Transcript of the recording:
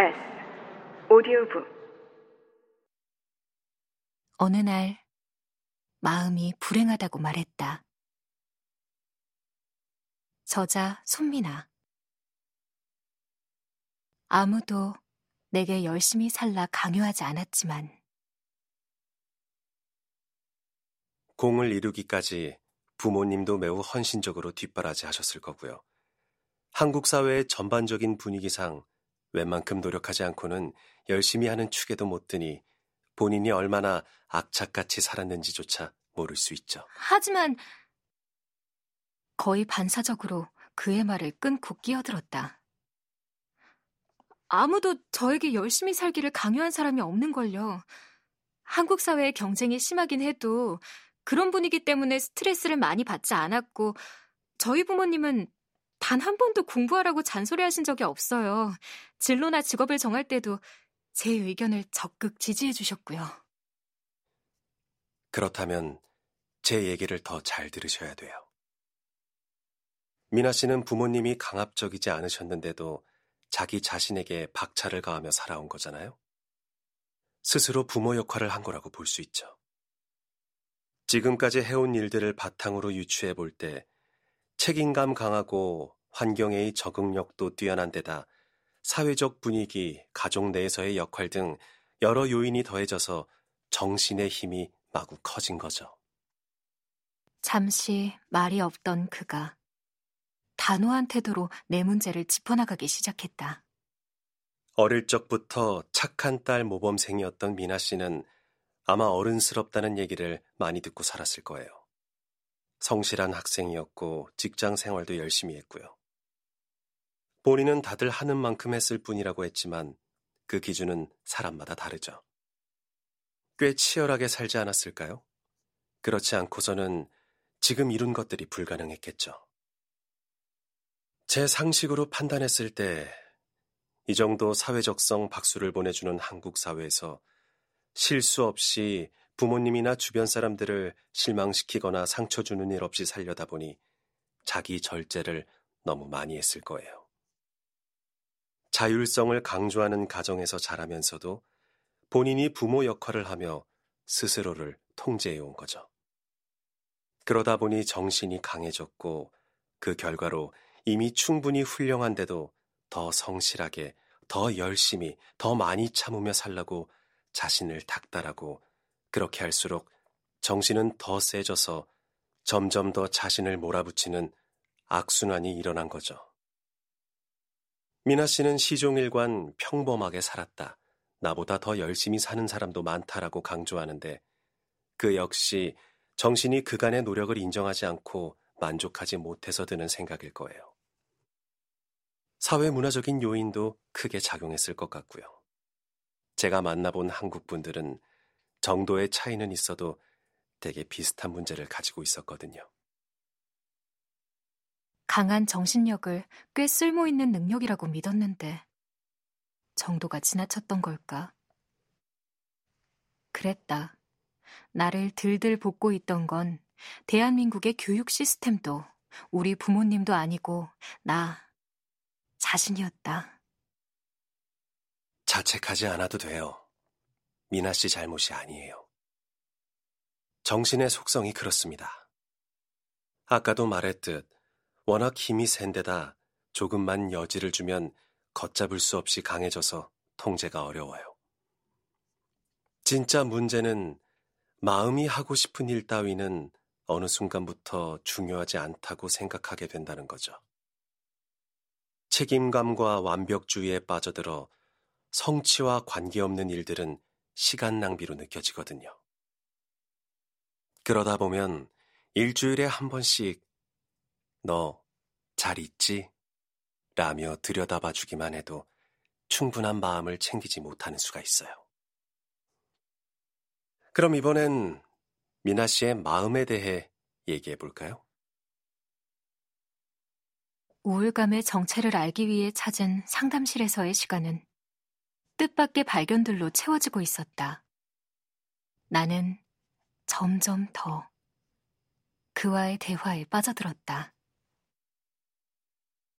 S 오디오북 어느 날 마음이 불행하다고 말했다. 저자 손미나 아무도 내게 열심히 살라 강요하지 않았지만 공을 이루기까지 부모님도 매우 헌신적으로 뒷바라지 하셨을 거고요. 한국 사회의 전반적인 분위기상 웬만큼 노력하지 않고는 열심히 하는 축에도 못 드니 본인이 얼마나 악착같이 살았는지조차 모를 수 있죠. 하지만 거의 반사적으로 그의 말을 끊고 끼어들었다. 아무도 저에게 열심히 살기를 강요한 사람이 없는걸요. 한국 사회의 경쟁이 심하긴 해도 그런 분위기 때문에 스트레스를 많이 받지 않았고, 저희 부모님은 단 한 번도 공부하라고 잔소리하신 적이 없어요. 진로나 직업을 정할 때도 제 의견을 적극 지지해 주셨고요. 그렇다면 제 얘기를 더 잘 들으셔야 돼요. 미나 씨는 부모님이 강압적이지 않으셨는데도 자기 자신에게 박차를 가하며 살아온 거잖아요. 스스로 부모 역할을 한 거라고 볼 수 있죠. 지금까지 해온 일들을 바탕으로 유추해 볼 때 책임감 강하고 환경의 적응력도 뛰어난 데다 사회적 분위기, 가족 내에서의 역할 등 여러 요인이 더해져서 정신의 힘이 마구 커진 거죠. 잠시 말이 없던 그가 단호한 태도로 내 문제를 짚어나가기 시작했다. 어릴 적부터 착한 딸 모범생이었던 미나 씨는 아마 어른스럽다는 얘기를 많이 듣고 살았을 거예요. 성실한 학생이었고 직장 생활도 열심히 했고요. 본인은 다들 하는 만큼 했을 뿐이라고 했지만 그 기준은 사람마다 다르죠. 꽤 치열하게 살지 않았을까요? 그렇지 않고서는 지금 이룬 것들이 불가능했겠죠. 제 상식으로 판단했을 때 이 정도 사회적성 박수를 보내주는 한국 사회에서 실수 없이 부모님이나 주변 사람들을 실망시키거나 상처 주는 일 없이 살려다 보니 자기 절제를 너무 많이 했을 거예요. 자율성을 강조하는 가정에서 자라면서도 본인이 부모 역할을 하며 스스로를 통제해 온 거죠. 그러다 보니 정신이 강해졌고 그 결과로 이미 충분히 훌륭한데도 더 성실하게, 더 열심히, 더 많이 참으며 살라고 자신을 닥달하고 그렇게 할수록 정신은 더 세져서 점점 더 자신을 몰아붙이는 악순환이 일어난 거죠. 미나 씨는 시종일관 평범하게 살았다. 나보다 더 열심히 사는 사람도 많다라고 강조하는데 그 역시 정신이 그간의 노력을 인정하지 않고 만족하지 못해서 드는 생각일 거예요. 사회 문화적인 요인도 크게 작용했을 것 같고요. 제가 만나본 한국 분들은 정도의 차이는 있어도 되게 비슷한 문제를 가지고 있었거든요. 강한 정신력을 꽤 쓸모 있는 능력이라고 믿었는데 정도가 지나쳤던 걸까? 그랬다. 나를 들들 볶고 있던 건 대한민국의 교육 시스템도 우리 부모님도 아니고 나 자신이었다. 자책하지 않아도 돼요. 미나 씨 잘못이 아니에요. 정신의 속성이 그렇습니다. 아까도 말했듯 워낙 힘이 센 데다 조금만 여지를 주면 걷잡을 수 없이 강해져서 통제가 어려워요. 진짜 문제는 마음이 하고 싶은 일 따위는 어느 순간부터 중요하지 않다고 생각하게 된다는 거죠. 책임감과 완벽주의에 빠져들어 성취와 관계없는 일들은 시간 낭비로 느껴지거든요. 그러다 보면 일주일에 한 번씩 너 잘 있지? 라며 들여다봐 주기만 해도 충분한 마음을 챙기지 못하는 수가 있어요. 그럼 이번엔 미나 씨의 마음에 대해 얘기해 볼까요? 우울감의 정체를 알기 위해 찾은 상담실에서의 시간은 뜻밖의 발견들로 채워지고 있었다. 나는 점점 더 그와의 대화에 빠져들었다.